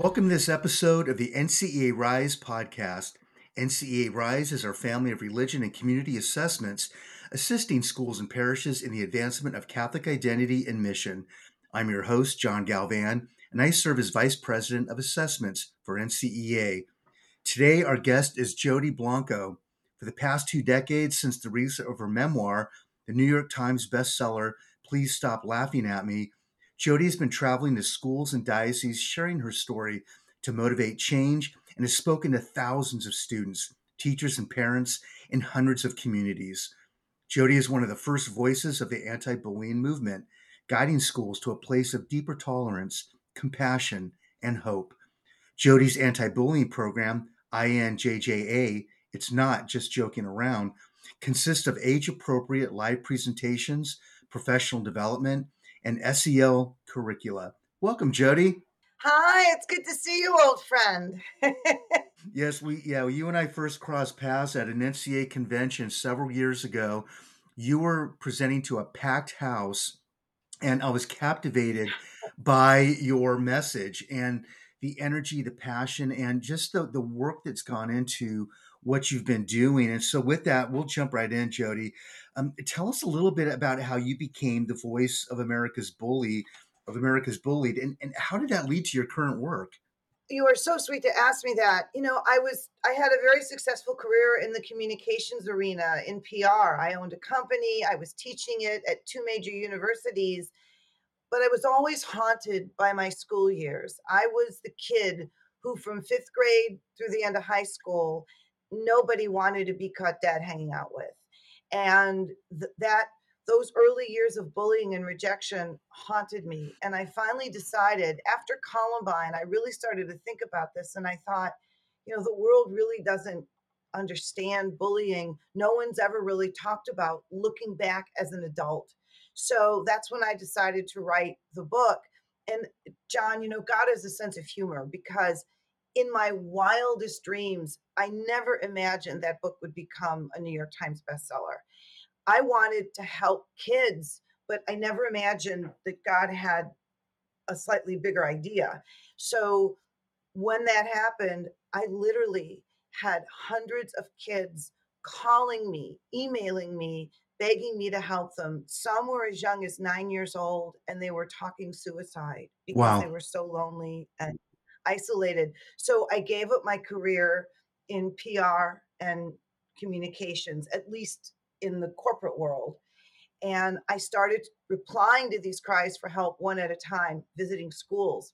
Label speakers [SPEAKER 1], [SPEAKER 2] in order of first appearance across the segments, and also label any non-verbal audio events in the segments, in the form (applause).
[SPEAKER 1] Welcome to this episode of the NCEA Rise podcast. NCEA Rise is our family of religion and community assessments, assisting schools and parishes in the advancement of Catholic identity and mission. I'm your host, John Galvan, and I serve as Vice President of Assessments for NCEA. Today, our guest is Jodee Blanco. For the past two decades since the release of her memoir, the New York Times bestseller, Please Stop Laughing at Me, Jodee has been traveling to schools and dioceses sharing her story to motivate change and has spoken to thousands of students, teachers, and parents in hundreds of communities. Jodee is one of the first voices of the anti bullying movement, guiding schools to a place of deeper tolerance, compassion, and hope. Jodee's anti bullying program, INJJA, it's not just joking around, consists of age appropriate live presentations, professional development, and SEL curricula. Welcome, Jodee.
[SPEAKER 2] Hi, it's good to see you, old friend. (laughs)
[SPEAKER 1] yes, we yeah, you and I first crossed paths at an NCEA convention several years ago. You were presenting to a packed house, and I was captivated by your message and the energy, the passion, and just the, the work that's gone into what you've been doing. And so, with that, we'll jump right in, Jodee. Um, tell us a little bit about how you became the voice of America's bully, of America's bullied, and, and how did that lead to your current work?
[SPEAKER 2] You are so sweet to ask me that. You know, I was I had a very successful career in the communications arena in PR. I owned a company. I was teaching it at two major universities, but I was always haunted by my school years. I was the kid who, from fifth grade through the end of high school, nobody wanted to be caught dead hanging out with. And th- that those early years of bullying and rejection haunted me. And I finally decided after Columbine, I really started to think about this. And I thought, you know, the world really doesn't understand bullying. No one's ever really talked about looking back as an adult. So that's when I decided to write the book. And John, you know, God has a sense of humor because in my wildest dreams, I never imagined that book would become a New York Times bestseller. I wanted to help kids, but I never imagined that God had a slightly bigger idea. So when that happened, I literally had hundreds of kids calling me, emailing me, begging me to help them. Some were as young as nine years old and they were talking suicide because wow. they were so lonely and isolated. So I gave up my career in PR and communications, at least in the corporate world. And I started replying to these cries for help one at a time, visiting schools.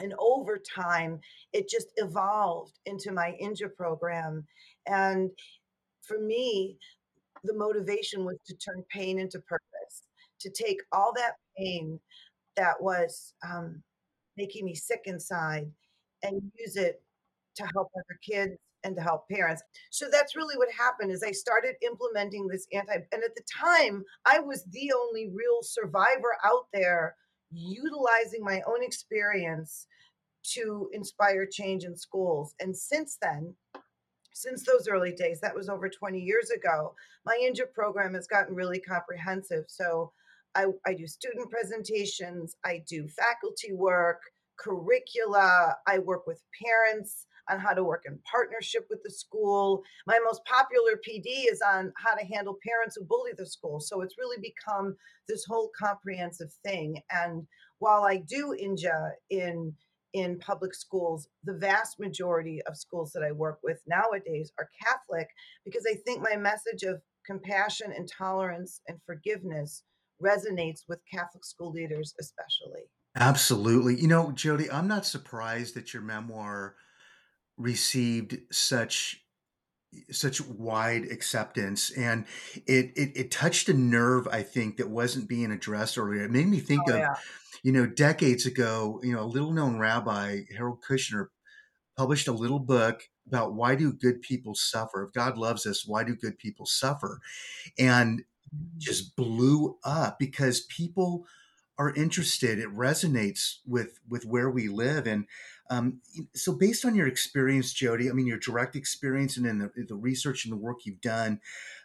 [SPEAKER 2] And over time, it just evolved into my INJJA program. And for me, the motivation was to turn pain into purpose, to take all that pain that was um, making me sick inside and mm. use it to help other kids and to help parents. So that's really what happened is I started implementing this anti and at the time I was the only real survivor out there utilizing my own experience to inspire change in schools. And since then, since those early days, that was over 20 years ago, my INJJA program has gotten really comprehensive. So I, I do student presentations, I do faculty work, curricula, I work with parents on how to work in partnership with the school. My most popular PD is on how to handle parents who bully the school. So it's really become this whole comprehensive thing. And while I do INJJA in in public schools, the vast majority of schools that I work with nowadays are Catholic because I think my message of compassion and tolerance and forgiveness resonates with Catholic school leaders, especially.
[SPEAKER 1] Absolutely. You know, Jodee, I'm not surprised that your memoir received such such wide acceptance and it, it it touched a nerve i think that wasn't being addressed earlier it made me think oh, of yeah. you know decades ago you know a little known rabbi harold kushner published a little book about why do good people suffer if god loves us why do good people suffer and just blew up because people are interested it resonates with with where we live and um, so based on your experience jodee i mean your direct experience and in the, the research and the work you've done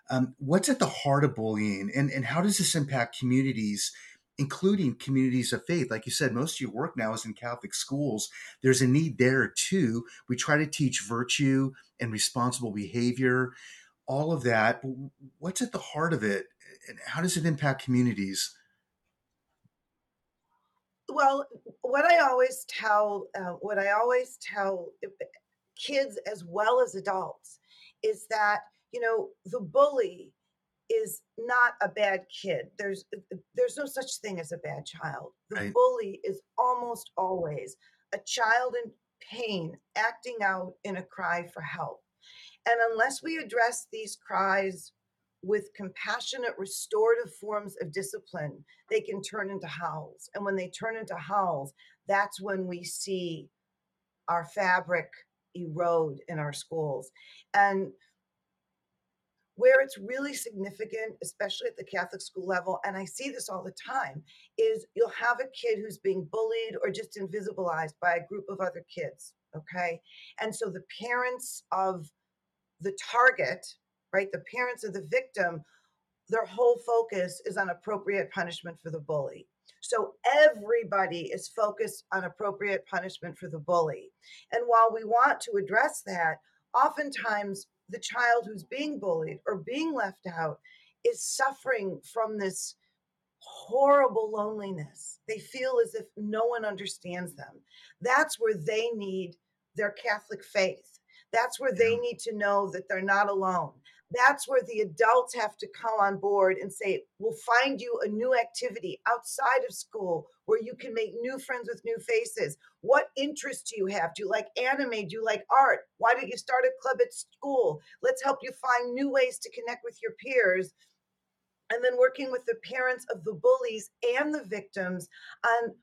[SPEAKER 1] um, what's at the heart of bullying and, and how does this impact communities including communities of faith. Like you said, most of your work now is in Catholic schools. There's a need there too. We try to teach virtue and responsible behavior, all of that. What's at the heart of it, how does it impact communities?
[SPEAKER 2] Well, what I always tell, uh, what I always tell uh, kids as well as adults is that you know the bully is not a bad kid. There's uh, uh, there's no such thing as a bad child. The
[SPEAKER 1] Right.
[SPEAKER 2] bully is almost always a child in pain acting out in a cry for help. And unless we address these cries with compassionate, restorative forms of discipline, they can turn into howls. And when they turn into howls, that's when we see our fabric erode in our schools. And where it's really significant, especially at the Catholic school level, and I see this all the time, is you'll have a kid who's being bullied or just invisibilized by a group of other kids. Okay. And so the parents of the target, right, the parents of the victim, their whole focus is on appropriate punishment for the bully. So everybody is focused on appropriate punishment for the bully. And while we want to address that, oftentimes the child who's being bullied or being left out is suffering from this horrible loneliness. They feel as if no one understands them. That's where they need their Catholic faith. That's where they need to know that they're not alone. That's where the adults have to come on board and say, We'll find you a new activity outside of school where you can make new friends with new faces. What interests do you have? Do you like anime? Do you like art? Why don't you start a club at school? Let's help you find new ways to connect with your peers. And then working with the parents of the bullies and the victims on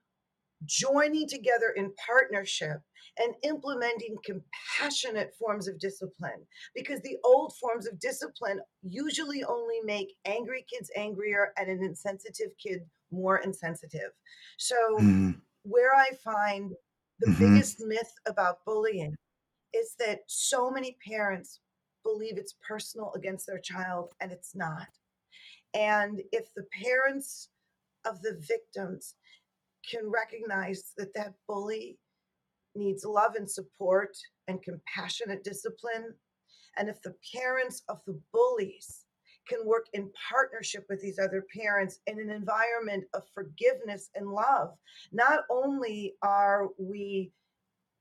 [SPEAKER 2] joining together in partnership and implementing compassionate forms of discipline because the old forms of discipline usually only make angry kids angrier and an insensitive kid more insensitive. So,
[SPEAKER 1] Mm,
[SPEAKER 2] where I find the
[SPEAKER 1] mhm.
[SPEAKER 2] biggest myth about bullying is that so many parents believe it's personal against their child, and it's not. And if the parents of the victims can recognize that that bully needs love and support and compassionate discipline, and if the parents of the bullies can work in partnership with these other parents in an environment of forgiveness and love, not only are we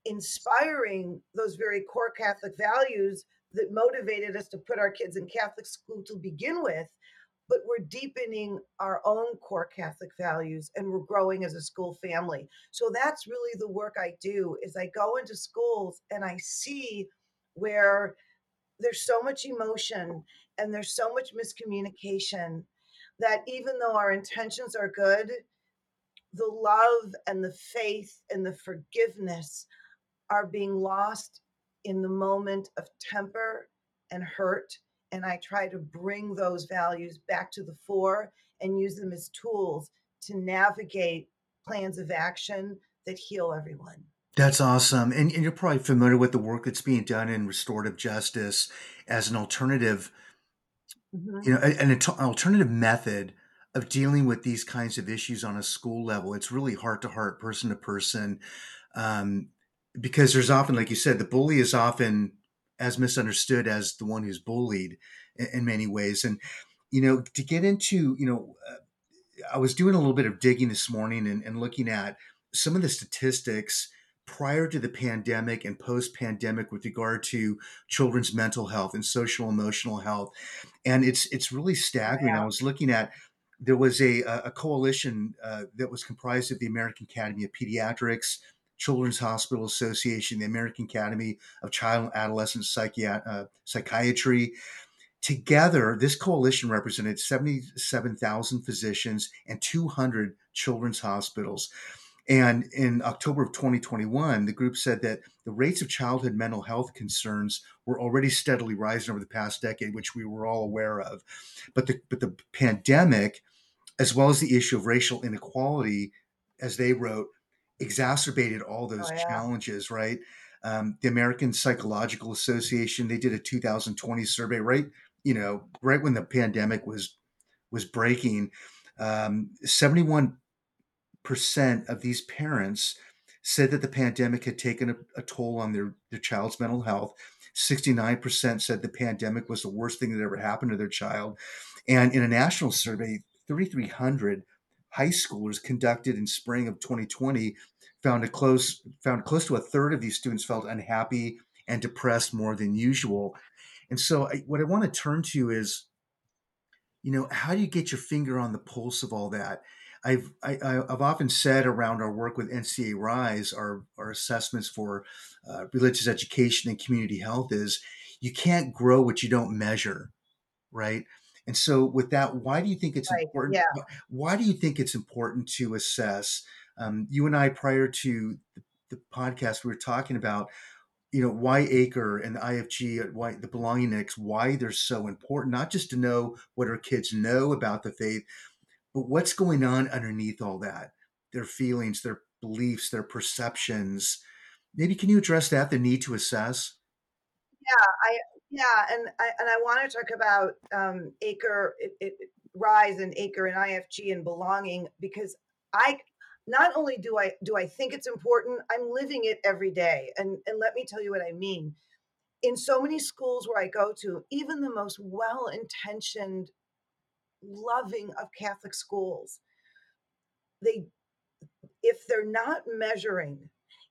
[SPEAKER 2] inspiring those very core Catholic values that motivated us to put our kids in Catholic school to begin with, but we're deepening our own core Catholic values and we're growing as a school family. So that's really the work I do is I go into schools and I see where there's so much emotion and there's so much miscommunication that even though our intentions are good, the love and the faith and the forgiveness are being lost in the moment of temper and hurt. And I try to bring those values back to the fore and use them as tools to navigate plans of action that heal everyone.
[SPEAKER 1] That's awesome. And, and you're probably familiar with the work that's being done in restorative justice as an alternative,
[SPEAKER 2] Mhm.
[SPEAKER 1] you know, a- an, alternative method of dealing with these kinds of issues on a school level. It's really heart to heart, person to person, um, because there's often, like you said, the bully is often as misunderstood as the one who's bullied in, in many ways. And, you know, to get into, you know, uh, I was doing a little bit of digging this morning and, and looking at some of the statistics prior to the pandemic and post pandemic with regard to children's mental health and social emotional health. And it's it's really staggering. I was looking at there was a, a coalition uh, that was comprised of the American Academy of Pediatrics, Children's Hospital Association, the American Academy of Child and Adolescent uh, Psychiatry, Together, this coalition represented 77,000 physicians and 200 children's hospitals. And in October of 2021, the group said that the rates of childhood mental health concerns were already steadily rising over the past decade, which we were all aware of. But the, but the pandemic, as well as the issue of racial inequality, as they wrote, exacerbated all
[SPEAKER 2] Oh,
[SPEAKER 1] those
[SPEAKER 2] yeah.
[SPEAKER 1] challenges, right? Um, the American Psychological Association, they did a 2020 survey right, you know, right when the pandemic was was breaking. 71 percent of these parents said that the pandemic had taken a, a toll on their, their child's mental health. 69% said the pandemic was the worst thing that ever happened to their child. And in a national survey, 3,300 high schoolers conducted in spring of 2020 found a close found close to a third of these students felt unhappy and depressed more than usual. And so, I, what I want to turn to is, you know, how do you get your finger on the pulse of all that? I've I, have i have often said around our work with NCEA Rise, our our assessments for uh, religious education and community health is you can't grow what you don't measure, right? And so, with that, why do you think it's
[SPEAKER 2] right.
[SPEAKER 1] important?
[SPEAKER 2] Yeah.
[SPEAKER 1] Why do you think it's important to assess? Um, you and I, prior to the, podcast, we were talking about you know why acre and the ifg why the belonging index why they're so important not just to know what our kids know about the faith but what's going on underneath all that their feelings their beliefs their perceptions. Maybe can you address that the need to assess?
[SPEAKER 2] Yeah i yeah and i and i want to talk about um acre it, it, rise and acre and ifg and belonging because i not only do i do i think it's important i'm living it every day and and let me tell you what i mean in so many schools where i go to even the most well intentioned loving of Catholic schools. They, if they're not measuring,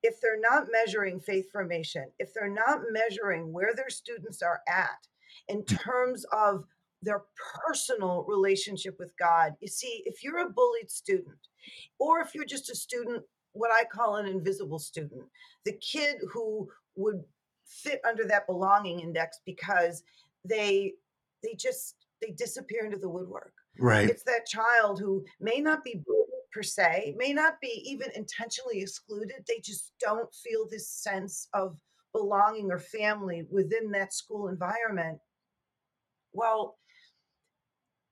[SPEAKER 2] if they're not measuring faith formation, if they're not measuring where their students are at in terms of their personal relationship with God, you see, if you're a bullied student, or if you're just a student, what I call an invisible student, the kid who would fit under that belonging index because they they just they disappear into the woodwork.
[SPEAKER 1] Right.
[SPEAKER 2] It's that child who may not be bullied per se, may not be even intentionally excluded. They just don't feel this sense of belonging or family within that school environment. Well,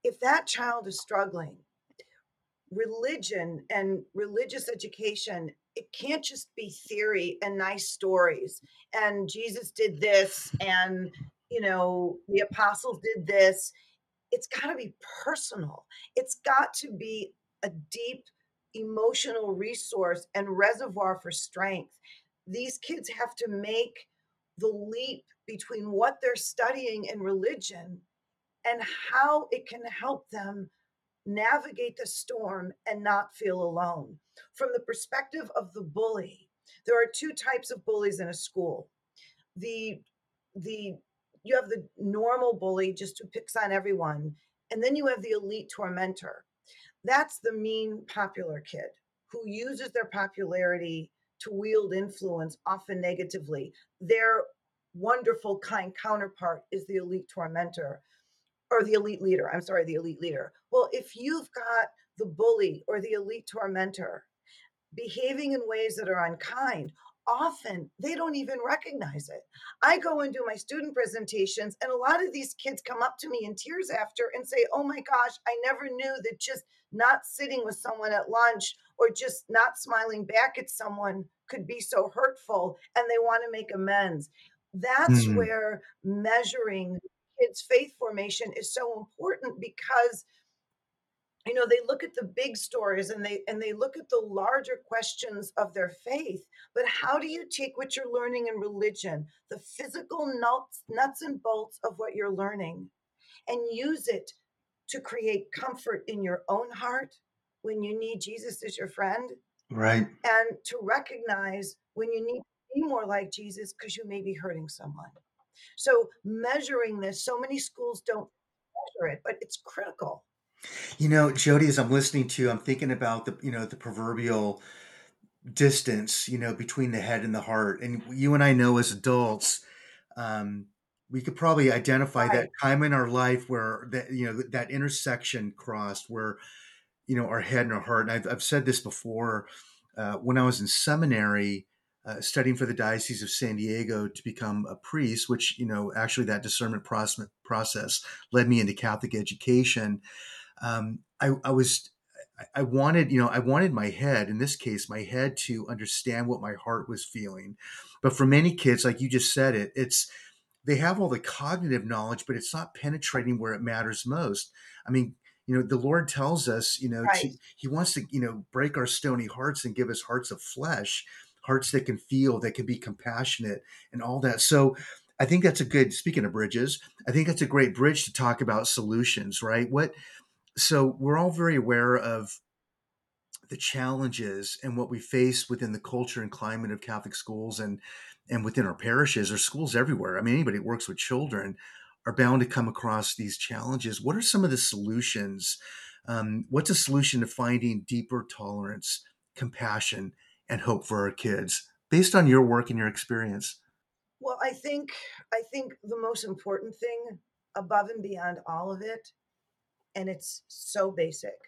[SPEAKER 2] if that child is struggling, religion and religious education it can't just be theory and nice stories and jesus did this and you know the apostles did this it's got to be personal. It's got to be a deep emotional resource and reservoir for strength. These kids have to make the leap between what they're studying in religion and how it can help them navigate the storm and not feel alone. From the perspective of the bully, there are two types of bullies in a school. The the you have the normal bully just who picks on everyone and then you have the elite tormentor that's the mean popular kid who uses their popularity to wield influence often negatively their wonderful kind counterpart is the elite tormentor or the elite leader i'm sorry the elite leader well if you've got the bully or the elite tormentor behaving in ways that are unkind often they don't even recognize it. I go and do my student presentations, and a lot of these kids come up to me in tears after and say, Oh my gosh, I never knew that just not sitting with someone at lunch or just not smiling back at someone could be so hurtful, and they want to make amends. That's mm. where measuring kids' faith formation is so important because you know they look at the big stories and they and they look at the larger questions of their faith. But how do you take what you're learning in religion the physical nuts nuts and bolts of what you're learning and use it to create comfort in your own heart when you need jesus as your friend?
[SPEAKER 1] Right.
[SPEAKER 2] And to recognize when you need to be more like jesus because you may be hurting someone so measuring this so many schools don't measure it but it's critical
[SPEAKER 1] you know, Jodee, as I'm listening to, you, I'm thinking about the, you know, the proverbial distance, you know, between the head and the heart. And you and I know as adults, um, we could probably identify
[SPEAKER 2] Right.
[SPEAKER 1] that time in our life where that, you know, that intersection crossed where, you know, our head and our heart. And I've, I've said this before, uh, when I was in seminary, uh, studying for the Diocese of San Diego to become a priest, which, you know, actually that discernment process, process led me into Catholic education um, I, I was I wanted, you know, I wanted my head, in this case, my head to understand what my heart was feeling. But for many kids, like you just said it, it's they have all the cognitive knowledge, but it's not penetrating where it matters most. I mean, you know the lord tells us you know to, he wants to you know break our stony hearts and give us hearts of flesh hearts that can feel that can be compassionate and all that so i think that's a good speaking of bridges i think that's a great bridge to talk about solutions right what so we're all very aware of the challenges and what we face within the culture and climate of Catholic schools and and within our parishes or schools everywhere. I mean, anybody that works with children are bound to come across these challenges. What are some of the solutions? Um, what's a solution to finding deeper tolerance, compassion, and hope for our kids based on your work and your experience?
[SPEAKER 2] Well, I think I think the most important thing above and beyond all of it, and it's so basic,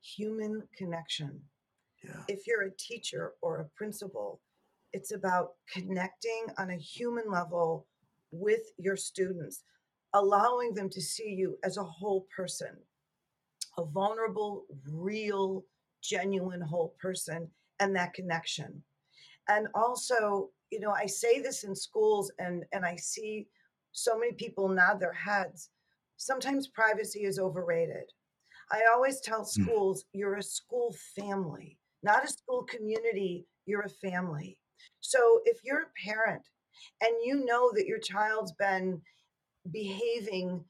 [SPEAKER 2] human connection.
[SPEAKER 1] Yeah.
[SPEAKER 2] If you're a teacher or a principal, it's about connecting on a human level with your students, allowing them to see you as a whole person, a vulnerable, real, genuine whole person, and that connection. And also, you know, I say this in schools and and I see so many people nod their heads. Sometimes privacy is overrated. I always tell
[SPEAKER 1] Mm.
[SPEAKER 2] schools, you're a school family, not a school community, you're a family. So if you're a parent and you know that your child's been behaving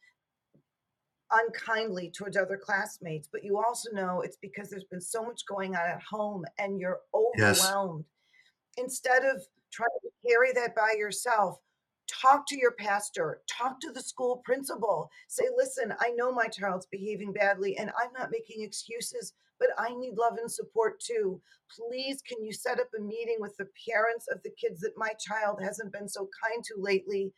[SPEAKER 2] unkindly towards other classmates, but you also know it's because there's been so much going on at home and you're
[SPEAKER 1] Yes.
[SPEAKER 2] overwhelmed instead of trying to carry that by yourself, talk to your pastor, talk to the school principal. Say, listen, I know my child's behaving badly and I'm not making excuses, but I need love and support too. Please, can you set up a meeting with the parents of the kids that my child hasn't been so kind to lately?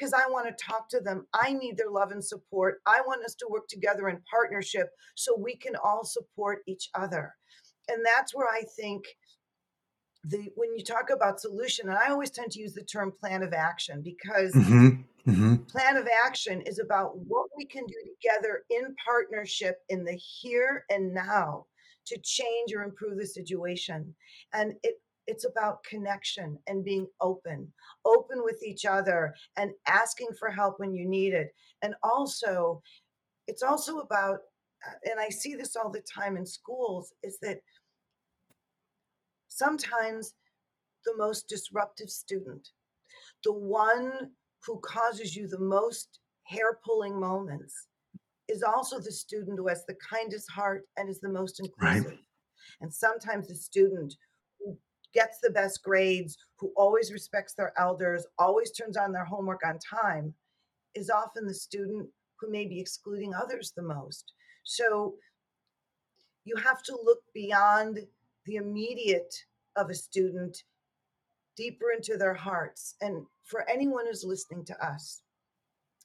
[SPEAKER 2] Because I want to talk to them. I need their love and support. I want us to work together in partnership so we can all support each other. And that's where I think the when you talk about solution, and I always tend to use the term plan of action because
[SPEAKER 1] hmm hmm
[SPEAKER 2] plan of action is about what we can do together in partnership in the here and now to change or improve the situation. And it it's about connection and being open, open with each other and asking for help when you need it. And also, it's also about uh, and I see this all the time in schools is that sometimes the most disruptive student, the one who causes you the most hair pulling moments, is also the student who has the kindest heart and is the most inclusive. Right. And sometimes the student gets the best grades, who always respects their elders, always turns on their homework on time, is often the student who may be excluding others the most. So you have to look beyond the immediate of a student deeper into their hearts. And for anyone who's listening to us,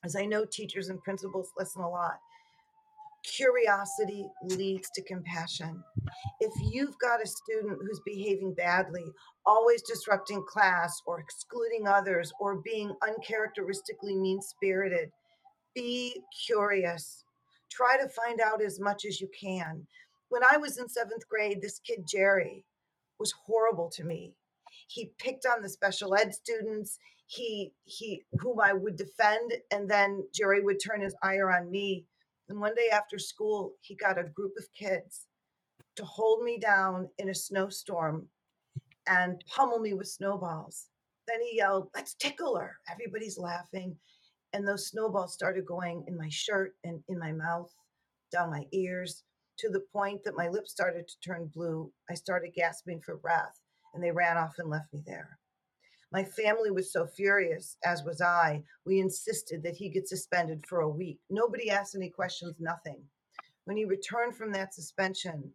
[SPEAKER 2] as I know teachers and principals listen a lot, curiosity leads to compassion. If you've got a student who's behaving badly, always disrupting class or excluding others or being uncharacteristically mean spirited, be curious. Try to find out as much as you can. When I was in seventh grade, this kid, Jerry, was horrible to me. He picked on the special ed students. He he whom I would defend, and then Jerry would turn his ire on me. And one day after school, he got a group of kids to hold me down in a snowstorm and pummel me with snowballs. Then he yelled, Let's tickle her. Everybody's laughing. And those snowballs started going in my shirt and in my mouth, down my ears, to the point that my lips started to turn blue. I started gasping for breath, and they ran off and left me there. My family was so furious, as was I. We insisted that he get suspended for a week. Nobody asked any questions, nothing. When he returned from that suspension,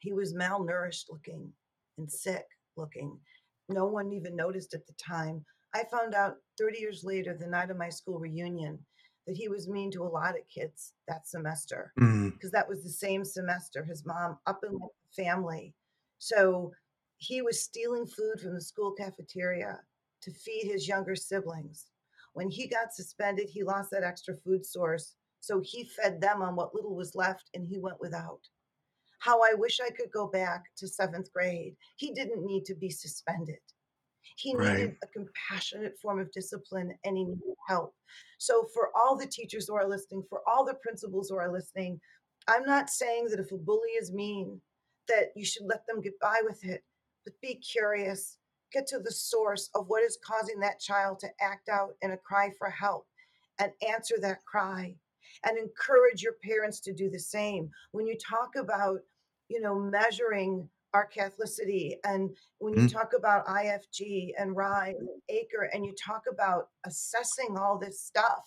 [SPEAKER 2] he was malnourished looking and sick looking. No one even noticed at the time. I found out 30 years later, the night of my school reunion, that he was mean to a lot of kids that semester
[SPEAKER 1] Mm.
[SPEAKER 2] because that was the same semester his mom up and left the family. So he was stealing food from the school cafeteria to feed his younger siblings. When he got suspended, he lost that extra food source. So he fed them on what little was left and he went without. How I wish I could go back to seventh grade. He didn't need to be suspended. He
[SPEAKER 1] Right.
[SPEAKER 2] needed a compassionate form of discipline and he needed help. So, for all the teachers who are listening, for all the principals who are listening, I'm not saying that if a bully is mean, that you should let them get by with it, but be curious. Get to the source of what is causing that child to act out in a cry for help and answer that cry and encourage your parents to do the same. When you talk about, you know, measuring our Catholicity and when you
[SPEAKER 1] Mhm.
[SPEAKER 2] talk about IFG and RISE and ACRE and you talk about assessing all this stuff,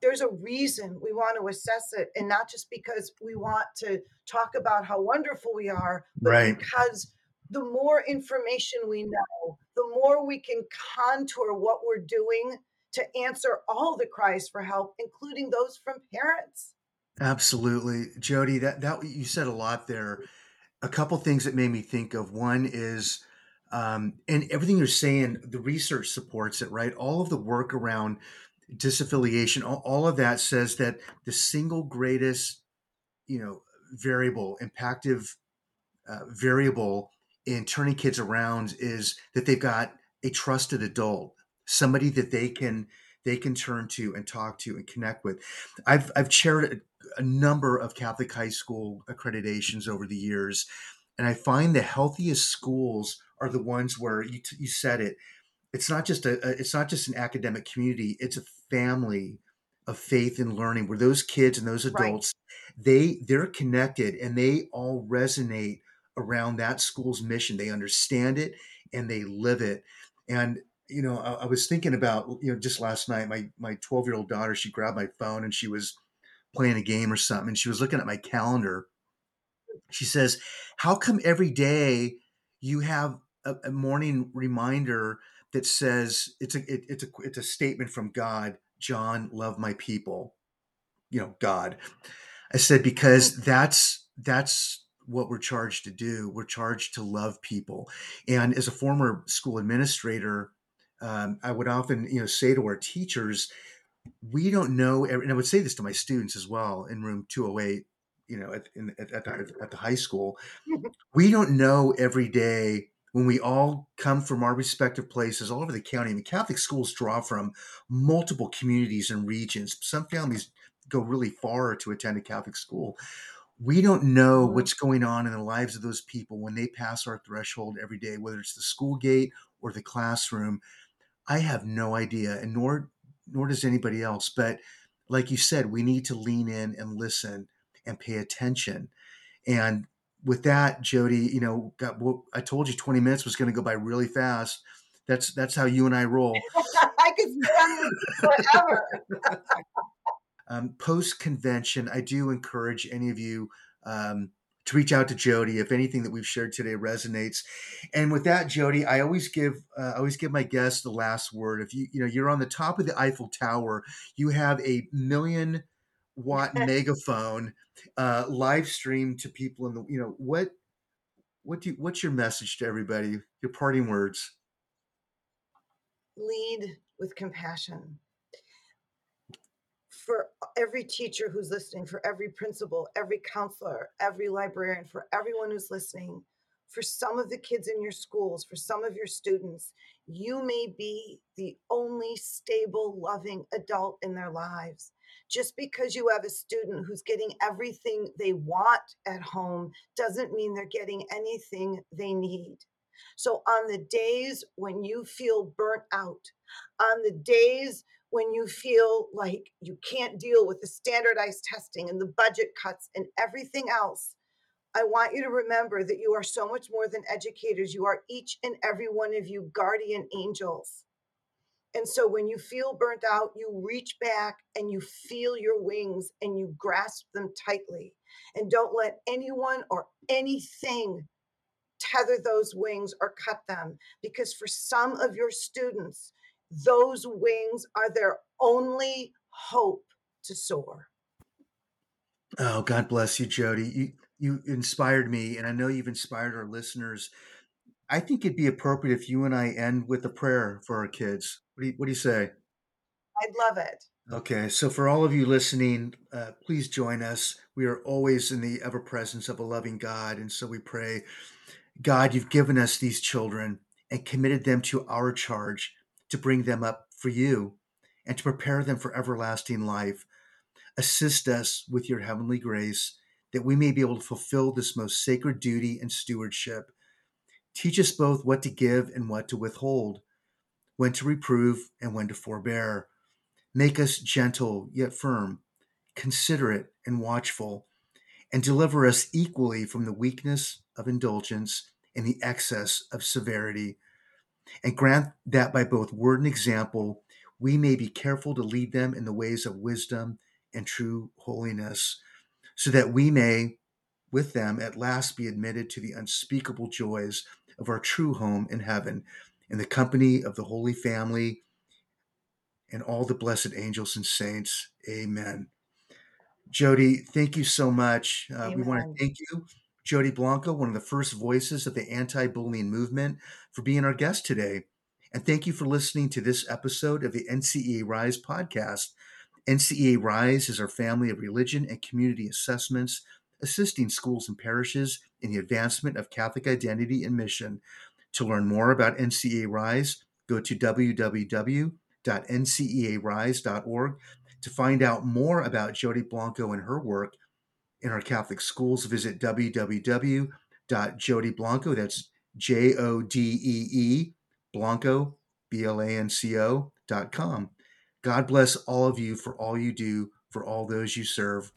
[SPEAKER 2] there's a reason we want to assess it and not just because we want to talk about how wonderful we are, but
[SPEAKER 1] Right.
[SPEAKER 2] because the more information we know, the more we can contour what we're doing to answer all the cries for help, including those from parents.
[SPEAKER 1] Absolutely. Jodee, that that you said a lot there. A couple things that made me think of. One is um, and everything you're saying, the research supports it, right? All of the work around disaffiliation, all, all of that says that the single greatest, you know, variable, impactive uh, variable in turning kids around is that they've got a trusted adult, somebody that they can they can turn to and talk to and connect with. I've I've chaired a, a number of Catholic high school accreditations over the years, and I find the healthiest schools are the ones where you t- you said it. It's not just a, a it's not just an academic community. It's a family of faith and learning where those kids and those
[SPEAKER 2] Right.
[SPEAKER 1] adults they they're connected and they all resonate around that school's mission. They understand it and they live it. And you know, I, I was thinking about you know just last night, my my twelve year old daughter, she grabbed my phone and she was playing a game or something, and she was looking at my calendar. She says, "How come every day you have a, a morning reminder that says it's a it, it's a it's a statement from God, John, love my people." You know, God. I said because mm. that's that's what we're charged to do. We're charged to love people. And as a former school administrator, um, I would often, you know, say to our teachers, we don't know, and I would say this to my students as well in room 208, you know, at, in, at, at, the, at the high school. (laughs) We don't know every day when we all come from our respective places all over the county. I mean, Catholic schools draw from multiple communities and regions. Some families go really far to attend a Catholic school. We don't know what's going on in the lives of those people when they pass our threshold every day, whether it's the school gate or the classroom. I have no idea, and nor nor does anybody else. But like you said, we need to lean in and listen and pay attention. And with that, Jodee, you know, got, well, I told you 20 minutes was going to go by really fast. That's that's how you and I roll. (laughs)
[SPEAKER 2] I could forever. (laughs)
[SPEAKER 1] Um, Post convention, I do encourage any of you um, to reach out to Jodee if anything that we've shared today resonates. And with that, Jodee, I always give uh, I always give my guests the last word. If you you know you're on the top of the Eiffel Tower, you have a million watt megaphone uh, live stream to people in the you know what what do you, what's your message to everybody? Your parting words.
[SPEAKER 2] Lead with compassion. For every teacher who's listening, for every principal, every counselor, every librarian, for everyone who's listening, for some of the kids in your schools, for some of your students, you may be the only stable, loving adult in their lives. Just because you have a student who's getting everything they want at home doesn't mean they're getting anything they need. So, on the days when you feel burnt out, on the days when you feel like you can't deal with the standardized testing and the budget cuts and everything else, I want you to remember that you are so much more than educators. You are each and every one of you guardian angels. And so when you feel burnt out, you reach back and you feel your wings and you grasp them tightly. And don't let anyone or anything tether those wings or cut them because for some of your students, those wings are their only hope to soar.
[SPEAKER 1] Oh, God bless you, Jodee. You you inspired me, and I know you've inspired our listeners. I think it'd be appropriate if you and I end with a prayer for our kids. What do you, what do you say?
[SPEAKER 2] I'd love it.
[SPEAKER 1] Okay, so for all of you listening, uh, please join us. We are always in the ever presence of a loving God, and so we pray, God, you've given us these children, and committed them to our charge to bring them up for you and to prepare them for everlasting life. Assist us with your heavenly grace that we may be able to fulfill this most sacred duty and stewardship. Teach us both what to give and what to withhold, when to reprove and when to forbear. Make us gentle yet firm, considerate and watchful, and deliver us equally from the weakness of indulgence and the excess of severity. And grant that by both word and example, we may be careful to lead them in the ways of wisdom and true holiness, so that we may, with them, at last be admitted to the unspeakable joys of our true home in heaven, in the company of the Holy Family and all the blessed angels and saints. Amen. Jodee, thank you so much. Uh, we want to thank you, Jodee Blanco, one of the first voices of the anti bullying movement, for being our guest today. And thank you for listening to this episode of the NCEA Rise podcast. NCEA Rise is our family of religion and community assessments, assisting schools and parishes in the advancement of Catholic identity and mission. To learn more about NCEA Rise, go to www.ncearise.org to find out more about Jodee Blanco and her work in our Catholic schools, visit www.jodeeblanco, that's J O D E E, Blanco, B L A N C O, dot com. God bless all of you for all you do for all those you serve.